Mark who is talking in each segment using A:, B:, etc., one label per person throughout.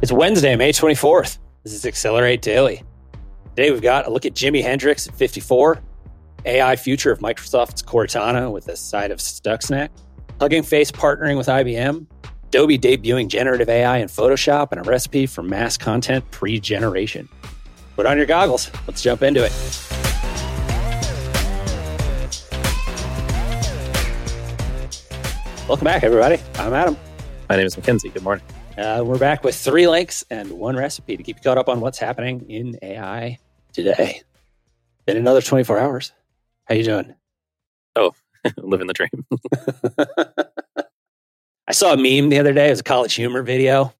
A: It's Wednesday, May 24th. This is Accelerate Daily. Today we've got a look at Jimi Hendrix at 54, AI future of Microsoft's Cortana with a side of Stuxnet, Hugging Face partnering with IBM, Adobe debuting generative AI in Photoshop, and a recipe for mass content pre generation. Put on your goggles. Let's jump into it. Welcome back, everybody. I'm Adam.
B: My name is Mackenzie. Good morning.
A: Uh, we're back with three links and one recipe to keep you caught up on what's happening in AI today. Been another 24 hours. How you doing?
B: Oh, living the dream.
A: I saw a meme the other day. It was a college humor video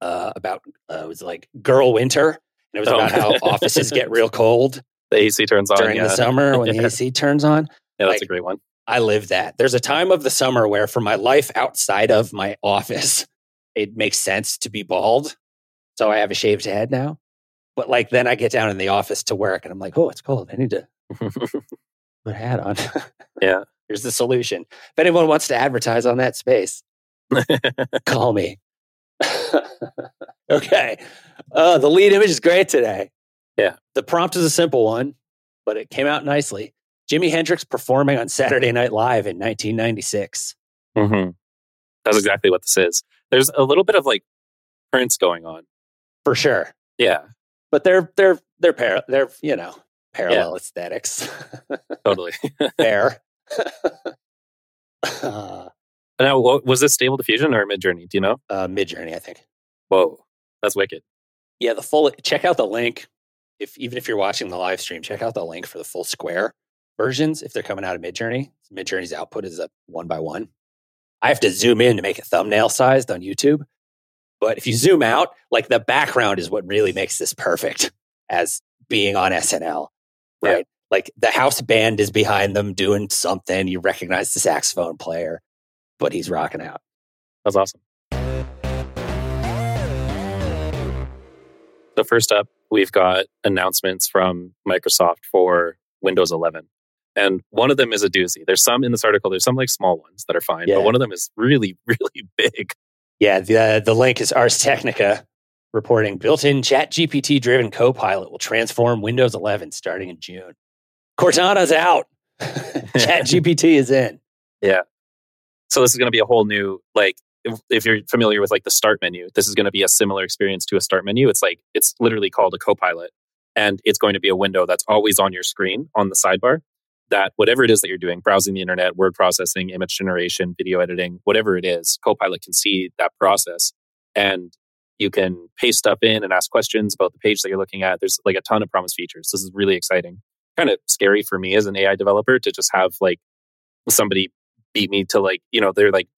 A: uh, about uh, it was like girl winter, and it was
B: Oh.
A: about how offices get real cold
B: the AC turns on
A: during
B: yeah.
A: the summer when the AC turns on.
B: Yeah, that's
A: like-
B: a great one.
A: I live that. There's a time of the summer where, for my life outside of my office, it makes sense to be bald. So I have a shaved head now. But like then I get down in the office to work and I'm like, oh, it's cold. I need to put a hat on.
B: Yeah.
A: Here's the solution. If anyone wants to advertise on that space, call me. okay. Uh, the lead image is great today.
B: Yeah.
A: The prompt is a simple one, but it came out nicely. Jimi Hendrix performing on Saturday Night Live in 1996.
B: hmm That's exactly what this is. There's a little bit of like currents going on.
A: For sure.
B: Yeah,
A: But they're they're they're par- they're you know parallel aesthetics.
B: totally.
A: Fair. uh,
B: now, what, was this stable diffusion or Midjourney? Do you know?
A: uh, Midjourney, I think.
B: Whoa, that's wicked.
A: Yeah, the full check out the link. If even if you're watching the live stream, check out the link for the full square versions if they're coming out of Midjourney. Midjourney's output is a one by one. I have to zoom in to make it thumbnail sized on YouTube. But if you zoom out, like the background is what really makes this perfect as being on SNL.
B: Yeah.
A: Right. Like the house band is behind them doing something. You recognize the saxophone player, but he's rocking out.
B: That's awesome. So first up, we've got announcements from Microsoft for Windows 11. And one of them is a doozy. There's some in this article, there's some like small ones that are fine,
A: Yeah.
B: but one of them is really, really big.
A: Yeah, the uh, the link is Ars Technica reporting built-in Chat GPT driven Copilot will transform Windows 11 starting in June. Cortana's out. Chat GPT is in. Yeah.
B: So this is going to be a whole new like if, if you're familiar with like the start menu, this is going to be a similar experience to a start menu. It's like it's literally called a copilot and it's going to be a window that's always on your screen on the sidebar that whatever it is that you're doing, browsing the internet, word processing, image generation, video editing, whatever it is, copilot can see that process and you can paste stuff in and ask questions about the page that you're looking at. There's like a ton of promise features. This is really exciting. Kind of scary for me as an AI developer to just have like somebody beat me to like, you know, they're like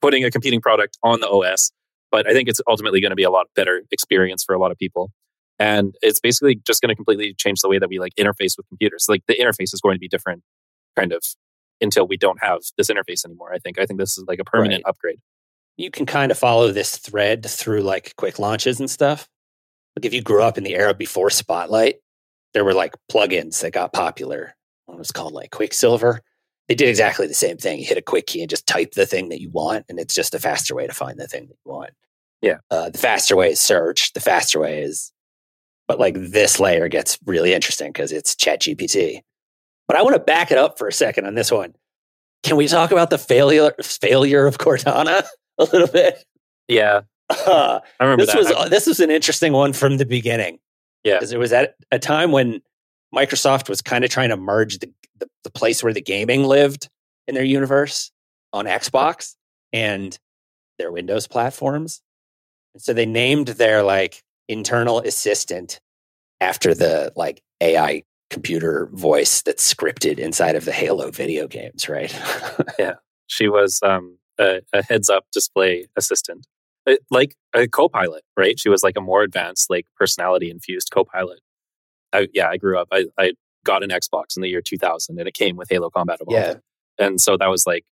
B: putting a competing product on the OS. But I think it's ultimately going to be a lot better experience for a lot of people. And it's basically just going to completely change the way that we like interface with computers. Like the interface is going to be different kind of until we don't have this interface anymore. I think I think this is like a permanent upgrade.
A: You can kind of follow this thread through like quick launches and stuff. Like if you grew up in the era before Spotlight, there were like plugins that got popular. One was called like Quicksilver. They did exactly the same thing. You hit a quick key and just type the thing that you want, and it's just a faster way to find the thing that you want.
B: Yeah.
A: Uh, the faster way is search. The faster way is, but like this layer gets really interesting because it's Chat GPT. But I want to back it up for a second on this one. Can we talk about the failure failure of Cortana a little bit?
B: Yeah,
A: Uh,
B: I remember
A: this
B: that.
A: was this was an interesting one from the beginning.
B: Yeah.
A: because it was at a time when Microsoft was kind of trying to merge the, the the place where the gaming lived in their universe on Xbox and their Windows platforms. And so they named their like internal assistant after the like AI computer voice that's scripted inside of the Halo video games, right? Yeah.
B: She was um, a, a heads up display assistant, Uh, like a co-pilot, right? She was like a more advanced, like personality infused co-pilot. I, yeah, I grew up. I, I got an Xbox in the year 2000, and it came with Halo Combat Evolved.
A: yeah.
B: and so that was like,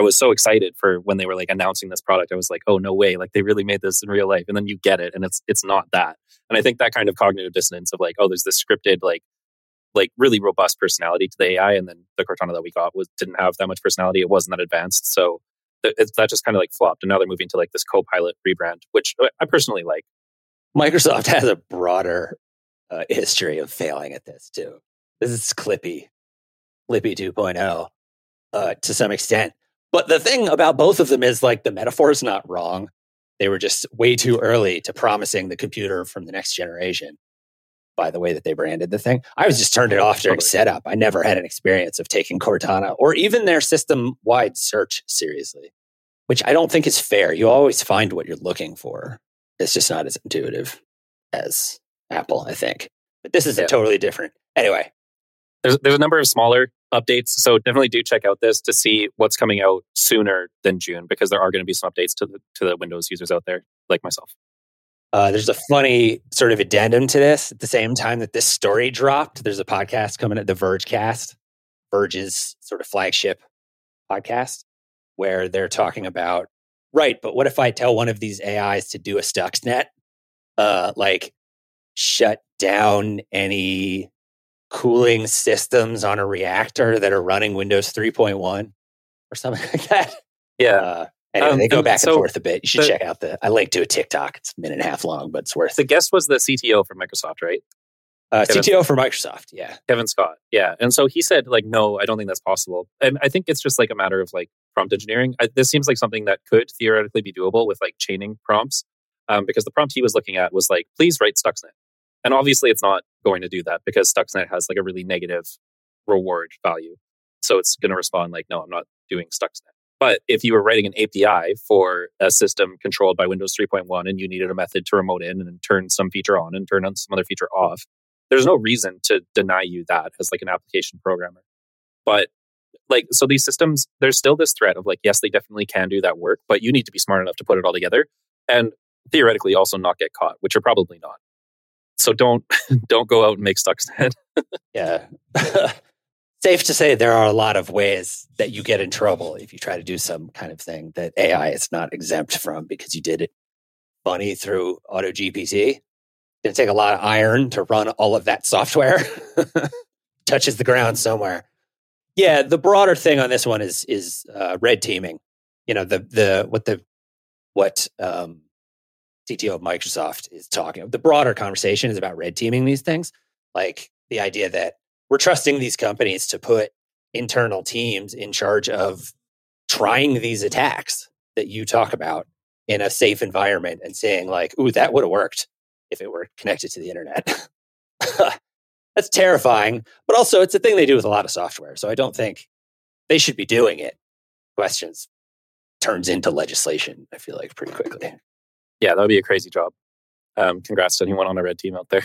B: I was so excited for when they were like announcing this product. I was like, oh no way! Like they really made this in real life, and then you get it, and it's it's not that. And I think that kind of cognitive dissonance of like, oh, there's this scripted like like really robust personality to the AI, and then the Cortana that we got was didn't have that much personality. It wasn't that advanced, so th- that just kind of like flopped. And now they're moving to like this co-pilot rebrand, which I personally like.
A: Microsoft has a broader uh, history of failing at this too. This is Clippy, Clippy 2.0 uh, to some extent. But the thing about both of them is like the metaphor is not wrong. They were just way too early to promising the computer from the next generation by the way that they branded the thing. I was just turned it off during setup. I never had an experience of taking Cortana or even their system wide search seriously, which I don't think is fair. You always find what you're looking for. It's just not as intuitive as Apple, I think. But this is yeah. a totally different. Anyway,
B: there's there's a number of smaller updates, so definitely do check out this to see what's coming out sooner than June because there are going to be some updates to the to the Windows users out there like myself.
A: Uh, there's a funny sort of addendum to this. At the same time that this story dropped, there's a podcast coming at the Vergecast, Verge's sort of flagship podcast, where they're talking about right. But what if I tell one of these AIs to do a Stuxnet, uh, like shut down any cooling systems on a reactor that are running Windows 3.1 or something like that.
B: Yeah. Uh,
A: anyway, um, they go back so and forth a bit. You should the, check out the. I linked to a TikTok. It's a minute and a half long, but it's worth. It.
B: The guest was the CTO for Microsoft, right?
A: Uh, CTO for Microsoft, yeah,
B: Kevin Scott, yeah, and so he said like, no, I don't think that's possible, and I think it's just like a matter of like prompt engineering. I, this seems like something that could theoretically be doable with like chaining prompts, um, because the prompt he was looking at was like, please write Stuxnet, and obviously, it's not going to do that because Stuxnet has like a really negative reward value. So it's going to respond like, no, I'm not doing Stuxnet. But if you were writing an API for a system controlled by Windows 3.1 and you needed a method to remote in and turn some feature on and turn on some other feature off, there's no reason to deny you that as like an application programmer. But like, so these systems, there's still this threat of like, yes, they definitely can do that work, but you need to be smart enough to put it all together and theoretically also not get caught, which are probably not. So don't don't go out and make Stuxnet.
A: yeah. Safe to say there are a lot of ways that you get in trouble if you try to do some kind of thing that AI is not exempt from because you did it funny through AutoGPT. To take a lot of iron to run all of that software. Touches the ground somewhere. Yeah, the broader thing on this one is is uh, red teaming. You know the the what the what um, CTO of Microsoft is talking. The broader conversation is about red teaming these things, like the idea that we're trusting these companies to put internal teams in charge of trying these attacks that you talk about in a safe environment and saying like, "Ooh, that would have worked if it were connected to the internet." That's terrifying, but also it's a thing they do with a lot of software. So I don't think they should be doing it. Questions turns into legislation. I feel like pretty quickly
B: yeah, that would be a crazy job. Um, congrats to anyone on a red team out there.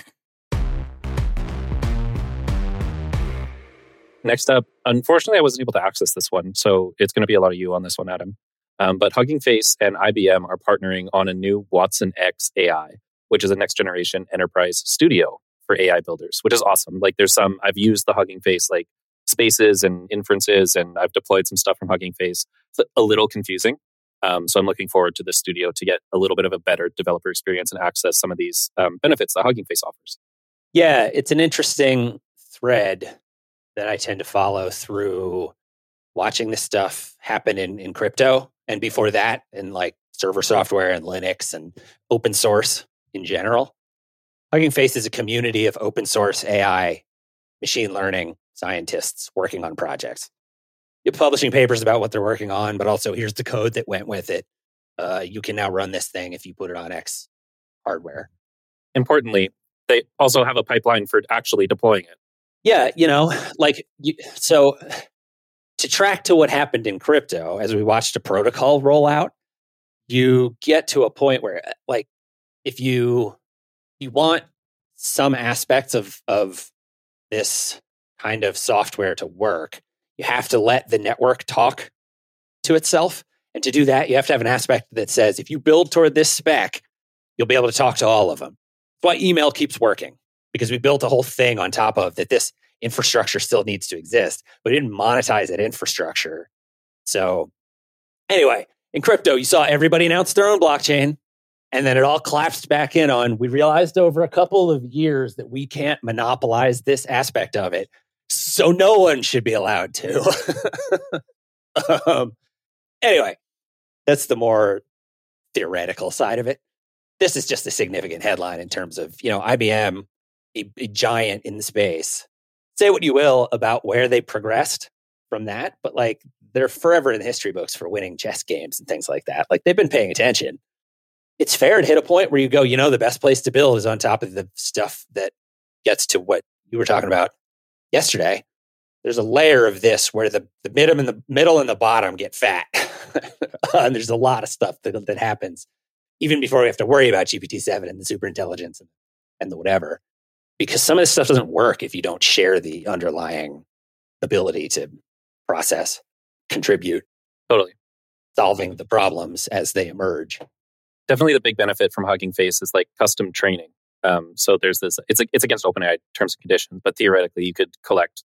B: Next up, unfortunately, I wasn't able to access this one, so it's going to be a lot of you on this one, Adam. Um, but Hugging Face and IBM are partnering on a new watsonx AI, which is a next generation enterprise studio for AI builders, which is awesome. Like, there's some I've used the Hugging Face like spaces and inferences, and I've deployed some stuff from Hugging Face. It's a little confusing, um, so I'm looking forward to this studio to get a little bit of a better developer experience and access some of these um, benefits that Hugging Face offers.
A: Yeah, it's an interesting thread that I tend to follow through watching this stuff happen in, in crypto and before that in like server software and Linux and open source in general. Hugging Face is a community of open source AI, machine learning scientists working on projects publishing papers about what they're working on, but also here's the code that went with it. Uh, you can now run this thing if you put it on X hardware.
B: Importantly, they also have a pipeline for actually deploying it.
A: Yeah, you know, like you, so to track to what happened in crypto as we watched a protocol roll out, you get to a point where like if you you want some aspects of of this kind of software to work, you have to let the network talk to itself. And to do that, you have to have an aspect that says if you build toward this spec, you'll be able to talk to all of them. That's why email keeps working because we built a whole thing on top of that this infrastructure still needs to exist, but didn't monetize that infrastructure. So, anyway, in crypto, you saw everybody announce their own blockchain, and then it all collapsed back in on we realized over a couple of years that we can't monopolize this aspect of it so no one should be allowed to. um, anyway, that's the more theoretical side of it. this is just a significant headline in terms of, you know, IBM, a, a giant in the space. Say what you will about where they progressed from that, but like they're forever in the history books for winning chess games and things like that. Like they've been paying attention. It's fair to hit a point where you go, you know, the best place to build is on top of the stuff that gets to what you were talking about yesterday. There's a layer of this where the, the middle and the middle and the bottom get fat. and there's a lot of stuff that, that happens even before we have to worry about GPT-7 and the super intelligence and, and the whatever. Because some of this stuff doesn't work if you don't share the underlying ability to process, contribute.
B: Totally.
A: Solving the problems as they emerge.
B: Definitely the big benefit from Hugging Face is like custom training. Um, so there's this, it's, it's against OpenAI terms and conditions, but theoretically you could collect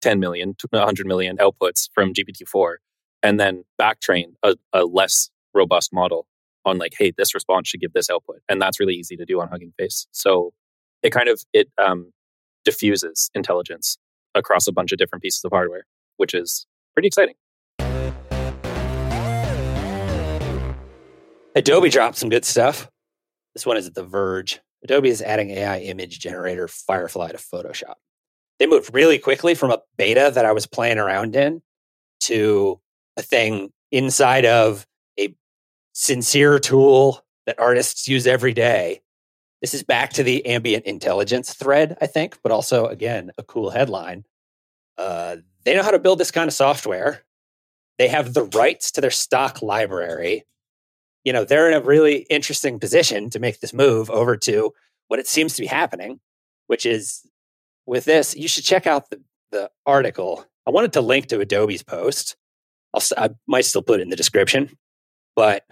B: 10 million, 100 million outputs from GPT-4 and then backtrain a, a less robust model on like, hey, this response should give this output. And that's really easy to do on Hugging Face. So it kind of, it um, diffuses intelligence across a bunch of different pieces of hardware, which is pretty exciting.
A: Adobe dropped some good stuff. This one is at The Verge. Adobe is adding AI image generator Firefly to Photoshop. They moved really quickly from a beta that I was playing around in to a thing inside of a sincere tool that artists use every day. This is back to the ambient intelligence thread, I think, but also, again, a cool headline. Uh, they know how to build this kind of software. They have the rights to their stock library. You know, they're in a really interesting position to make this move over to what it seems to be happening, which is with this, you should check out the, the article. I wanted to link to Adobe's post. I'll, I might still put it in the description, but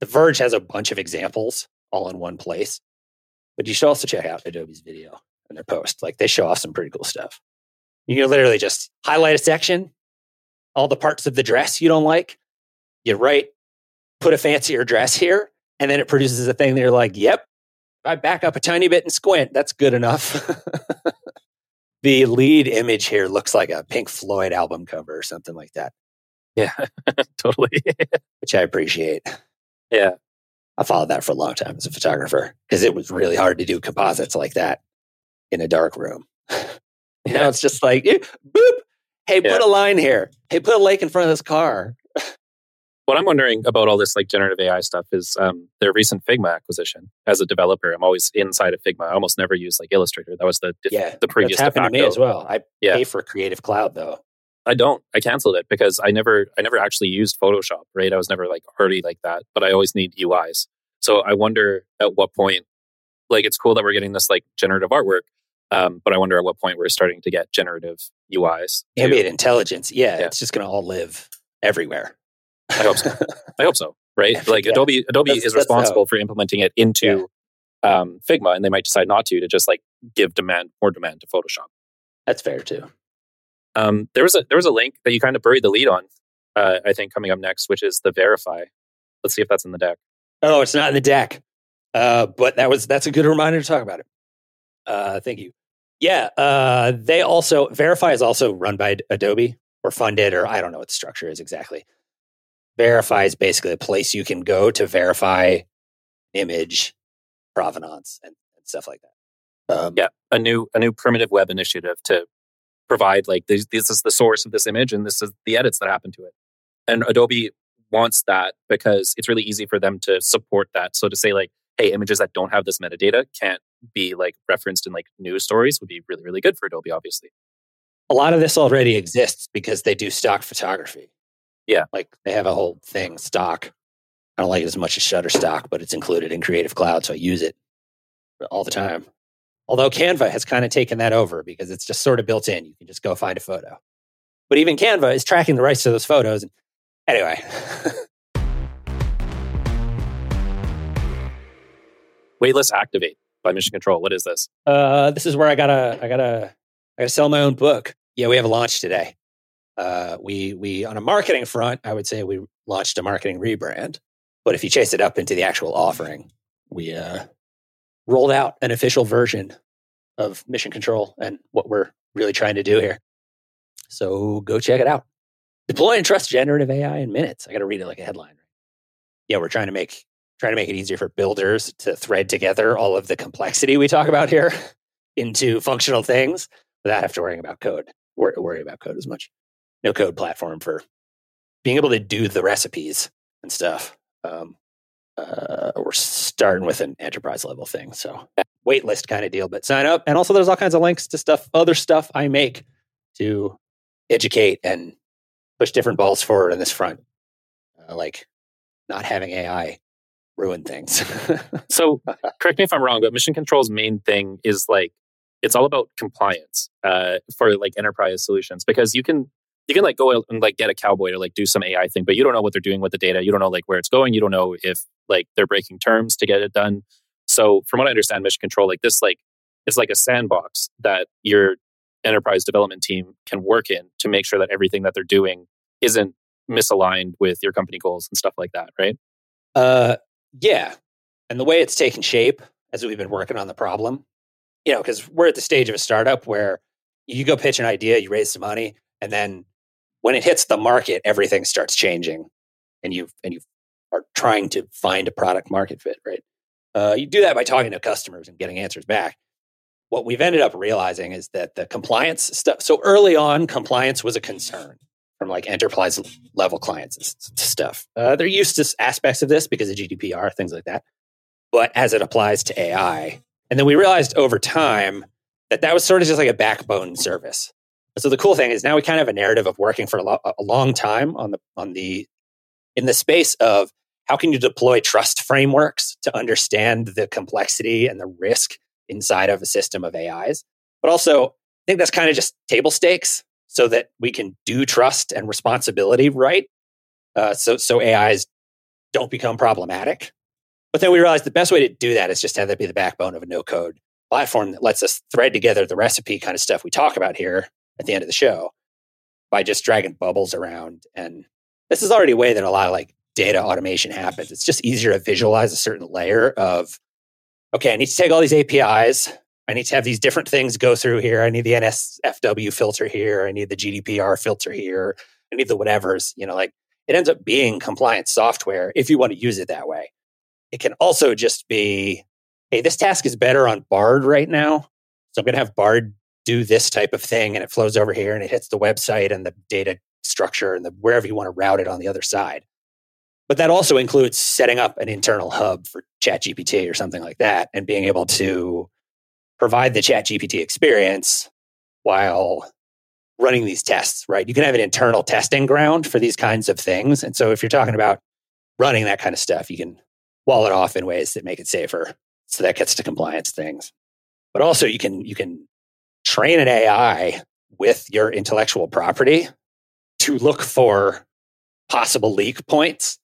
A: The Verge has a bunch of examples all in one place. But you should also check out Adobe's video and their post. Like they show off some pretty cool stuff. You can literally just highlight a section, all the parts of the dress you don't like. You write, put a fancier dress here, and then it produces a thing that you're like, yep, I back up a tiny bit and squint, that's good enough. the lead image here looks like a Pink Floyd album cover or something like that.
B: Yeah, totally.
A: which I appreciate.
B: Yeah.
A: I followed that for a long time as a photographer because it was really hard to do composites like that in a dark room. Yeah. Now it's just like, eh, boop. Hey, yeah. put a line here. Hey, put a lake in front of this car.
B: What I'm wondering about all this like generative AI stuff is um, their recent Figma acquisition. As a developer, I'm always inside of Figma. I almost never use like Illustrator. That was the
A: yeah,
B: the previous.
A: That's happened to me as well. I yeah. pay for Creative Cloud though.
B: I don't. I canceled it because I never I never actually used Photoshop. Right, I was never like already like that. But I always need UIs. So I wonder at what point. Like it's cool that we're getting this like generative artwork, um, but I wonder at what point we're starting to get generative UIs.
A: Ambient intelligence. Yeah, yeah. it's just going to all live everywhere.
B: I hope so. I hope so. Right? like yeah. Adobe, Adobe that's, is responsible for implementing it into yeah. um, Figma, and they might decide not to to just like give demand more demand to Photoshop.
A: That's fair too.
B: Um, there was a there was a link that you kind of buried the lead on. Uh, I think coming up next, which is the verify. Let's see if that's in the deck.
A: Oh, it's not in the deck, uh, but that was that's a good reminder to talk about it. Uh, thank you. Yeah, uh, they also Verify is also run by Adobe or funded, or I don't know what the structure is exactly. Verify is basically a place you can go to verify image provenance and, and stuff like that.
B: Um, yeah, a new a new primitive web initiative to provide like this, this is the source of this image and this is the edits that happen to it. And Adobe wants that because it's really easy for them to support that. So to say like, hey, images that don't have this metadata can't be like referenced in like news stories would be really really good for Adobe, obviously.
A: A lot of this already exists because they do stock photography.
B: Yeah.
A: Like they have a whole thing stock. I don't like it as much as Shutterstock, but it's included in Creative Cloud, so I use it all the time. Although Canva has kind of taken that over because it's just sort of built in. You can just go find a photo. But even Canva is tracking the rights to those photos. Anyway.
B: Waitlist Activate by Mission Control. What is this?
A: Uh, this is where I gotta, I gotta, I gotta sell my own book. Yeah, we have a launch today uh, we we on a marketing front, I would say we launched a marketing rebrand. But if you chase it up into the actual offering, we uh, rolled out an official version of Mission Control and what we're really trying to do here. So go check it out. Deploy and trust generative AI in minutes. I got to read it like a headline. Yeah, we're trying to make trying to make it easier for builders to thread together all of the complexity we talk about here into functional things without have to worrying about code, worry, worry about code as much. No code platform for being able to do the recipes and stuff. Um, uh, we're starting with an enterprise level thing. So waitlist kind of deal, but sign up. And also there's all kinds of links to stuff, other stuff I make to educate and push different balls forward in this front. Uh, like not having AI ruin things.
B: so correct me if I'm wrong, but Mission Control's main thing is like it's all about compliance uh, for like enterprise solutions because you can you can like go and like get a cowboy to like do some AI thing, but you don't know what they're doing with the data. You don't know like where it's going. You don't know if like they're breaking terms to get it done. So from what I understand, Mission Control like this like it's like a sandbox that your enterprise development team can work in to make sure that everything that they're doing isn't misaligned with your company goals and stuff like that, right?
A: Uh, yeah. And the way it's taken shape as we've been working on the problem, you know, because we're at the stage of a startup where you go pitch an idea, you raise some money, and then when it hits the market, everything starts changing, and you and you are trying to find a product market fit, right? Uh, you do that by talking to customers and getting answers back. What we've ended up realizing is that the compliance stuff. So early on, compliance was a concern from like enterprise level clients and stuff. Uh, they're used to aspects of this because of GDPR, things like that. But as it applies to AI, and then we realized over time that that was sort of just like a backbone service. So the cool thing is now we kind of have a narrative of working for a, lo- a long time on the on the in the space of how can you deploy trust frameworks to understand the complexity and the risk inside of a system of AIs. But also, I think that's kind of just table stakes so that we can do trust and responsibility right. Uh, so so AIs don't become problematic. But then we realized the best way to do that is just have that be the backbone of a no code platform that lets us thread together the recipe kind of stuff we talk about here at the end of the show by just dragging bubbles around. And this is already a way that a lot of like data automation happens. It's just easier to visualize a certain layer of, okay, I need to take all these APIs I need to have these different things go through here. I need the NSFW filter here. I need the GDPR filter here. I need the whatevers. You know, like it ends up being compliance software if you want to use it that way. It can also just be, hey, this task is better on Bard right now. So I'm going to have Bard do this type of thing and it flows over here and it hits the website and the data structure and the wherever you want to route it on the other side. But that also includes setting up an internal hub for ChatGPT or something like that and being able to provide the chat GPT experience while running these tests, right? You can have an internal testing ground for these kinds of things. And so if you're talking about running that kind of stuff, you can wall it off in ways that make it safer. So that gets to compliance things. But also you can you can train an AI with your intellectual property to look for possible leak points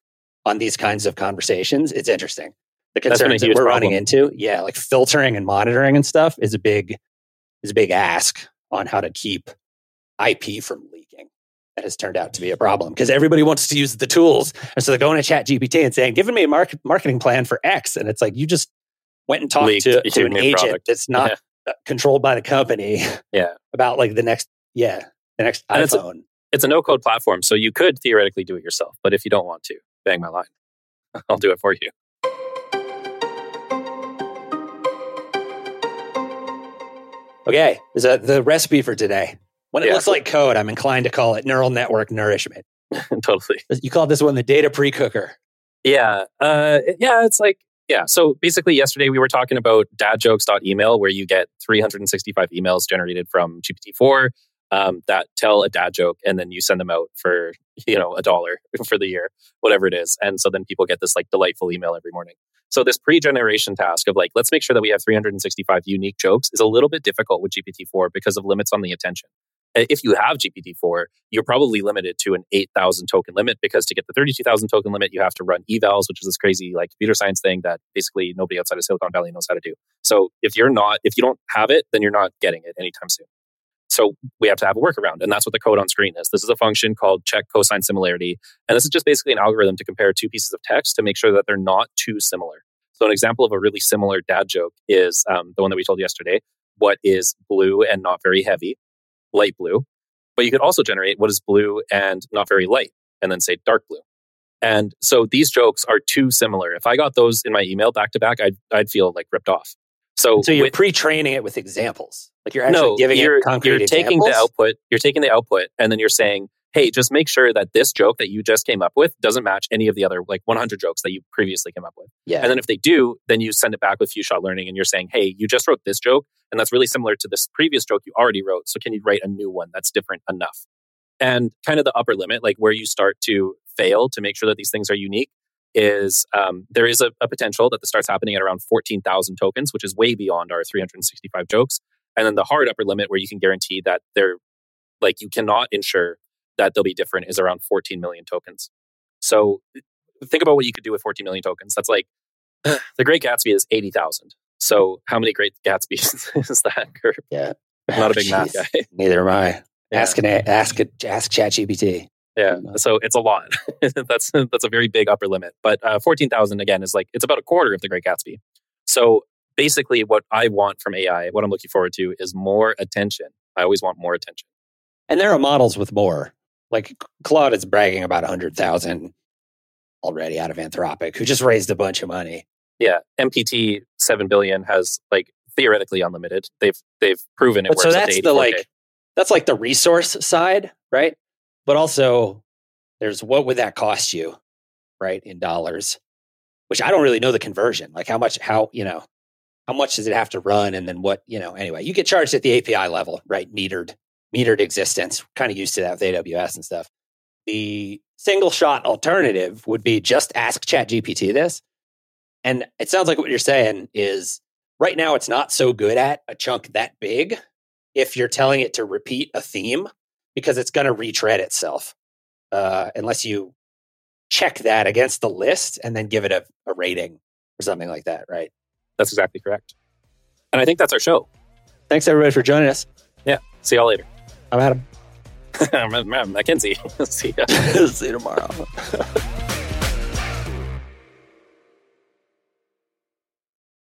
A: on these kinds of conversations. It's interesting the concerns that we're problem. running into. Yeah, like filtering and monitoring and stuff is a big is a big ask on how to keep IP from leaking. That has turned out to be a problem because everybody wants to use the tools, and so they're going to Chat GPT and saying, "Give me a market, marketing plan for X," and it's like you just went and talked Leaked to, to an agent product. that's not yeah. Controlled by the company.
B: Yeah,
A: about like the next yeah the next and iPhone.
B: It's a, it's a no code platform, so you could theoretically do it yourself, but if you don't want to, bang my line. I'll do it for you.
A: Okay, is that the recipe for today? When it yeah. looks like code, I'm inclined to call it neural network nourishment.
B: totally.
A: You call this one the data pre-cooker.
B: Yeah. Uh, yeah, it's like, yeah. So basically, yesterday we were talking about dadjokes.email, where you get 365 emails generated from GPT-4 um, that tell a dad joke, and then you send them out for, you know, a dollar for the year, whatever it is. And so then people get this like delightful email every morning. So this pre-generation task of like, let's make sure that we have 365 unique jokes is a little bit difficult with GPT-4 because of limits on the attention. If you have GPT-4, you're probably limited to an 8,000 token limit because to get the 32,000 token limit, you have to run evals, which is this crazy like computer science thing that basically nobody outside of Silicon Valley knows how to do. So if you're not, if you don't have it, then you're not getting it anytime soon. So we have to have a workaround. And that's what the code on screen is. This is a function called check cosine similarity. And this is just basically an algorithm to compare two pieces of text to make sure that they're not too similar. So an example of a really similar dad joke is um, the one that we told yesterday. What is blue and not very heavy? Light blue. But you could also generate what is blue and not very light, and then say dark blue. And so these jokes are too similar. If I got those in my email back to back, I'd, I'd feel like ripped off. So,
A: So you're
B: with-
A: pre-training it with examples. Like you're actually
B: no,
A: giving
B: you're,
A: it concrete
B: you're taking the output, you're taking the output, and then you're saying, hey, just make sure that this joke that you just came up with doesn't match any of the other like 100 jokes that you previously came up with.
A: Yeah.
B: And then if they do, then you send it back with few shot learning and you're saying, hey, you just wrote this joke and that's really similar to this previous joke you already wrote. So can you write a new one that's different enough? And kind of the upper limit, like where you start to fail to make sure that these things are unique, is um, there is a, a potential that this starts happening at around 14,000 tokens, which is way beyond our 365 jokes. And then the hard upper limit where you can guarantee that they're like you cannot ensure that they'll be different is around 14 million tokens. So think about what you could do with 14 million tokens. That's like the Great Gatsby is 80,000. So how many Great Gatsbys is that? Kurt?
A: yeah.
B: I'm not a big math guy.
A: Neither am I.
B: Yeah.
A: Ask an ask it ask ChatGPT.
B: Yeah, so it's a lot. that's that's a very big upper limit. But uh, fourteen thousand again is like it's about a quarter of the Great Gatsby. So basically, what I want from AI, what I'm looking forward to, is more attention. I always want more attention.
A: And there are models with more. Like Claude is bragging about a 100,000 already out of Anthropic, who just raised a bunch of money.
B: Yeah, MPT seven billion has like theoretically unlimited. They've they've proven it
A: But
B: works.
A: so that's the like that's like the resource side, right? But also there's what would that cost you, right, in dollars? Which I don't really know the conversion. Like how much how, you know, how much does it have to run and then what, you know, anyway, you get charged at the API level, right? Metered metered existence. Kind of used to that with AWS and stuff. The single shot alternative would be just ask ChatGPT this. And it sounds like what you're saying is right now it's not so good at a chunk that big if you're telling it to repeat a theme because it's going to retread itself uh, unless you check that against the list and then give it a, a rating or something like that, right?
B: That's exactly correct. And I think that's our show.
A: Thanks everybody for joining us. Yeah.
B: See y'all later.
A: I'm Adam.
B: I'm Mackenzie. See ya.
A: See you tomorrow.